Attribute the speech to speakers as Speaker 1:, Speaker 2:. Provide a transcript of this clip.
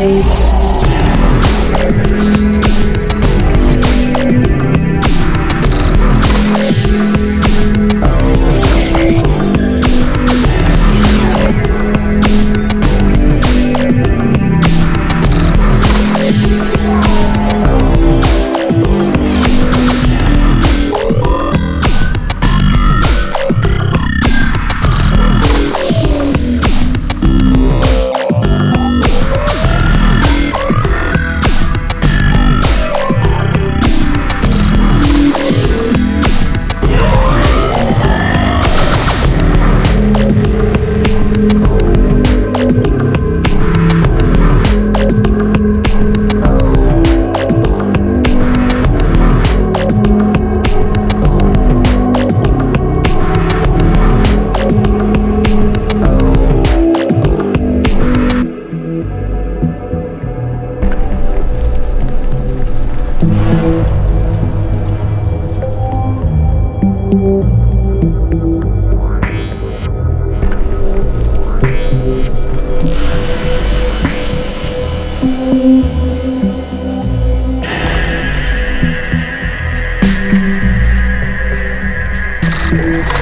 Speaker 1: Thank Gracias.